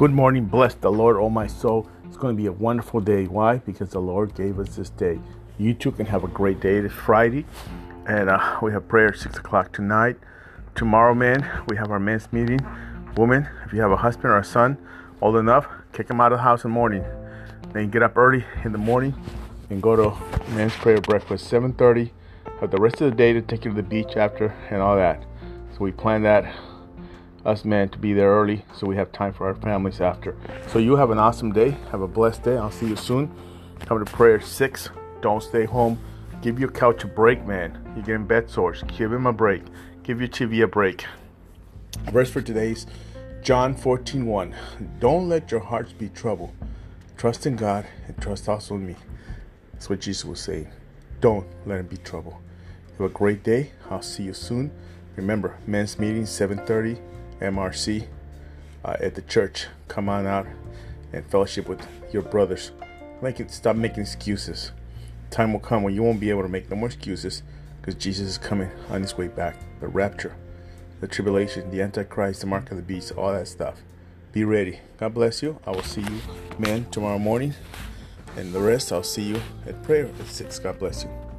Good morning. Bless the Lord, oh my soul. It's going to be a wonderful day. Why? Because the Lord gave us this day. You too can have a great day. It's Friday, and uh, we have prayer at 6 o'clock tonight. Tomorrow, man, we have our men's meeting. Woman, if you have a husband or a son old enough, kick them out of the house in the morning. Then get up early in the morning and go to men's prayer breakfast 7.30. Have the rest of the day to take you to the beach after and all that. So we plan that us men to be there early so we have time for our families after. So you have an awesome day. Have a blessed day. I'll see you soon. Come to prayer six. Don't stay home. Give your couch a break, man. You're getting bed sores. Give him a break. Give your TV a break. Verse for today's John 14 1. Don't let your hearts be troubled. Trust in God and trust also in me. That's what Jesus was saying. Don't let him be troubled. Have a great day. I'll see you soon. Remember, men's meeting 7:30 MRC uh, at the church. Come on out and fellowship with your brothers. Make it stop making excuses. Time will come when you won't be able to make no more excuses because Jesus is coming on his way back. The rapture, the tribulation, the antichrist, the mark of the beast, all that stuff. Be ready. God bless you. I will see you, men, tomorrow morning. And the rest, I'll see you at prayer at 6. God bless you.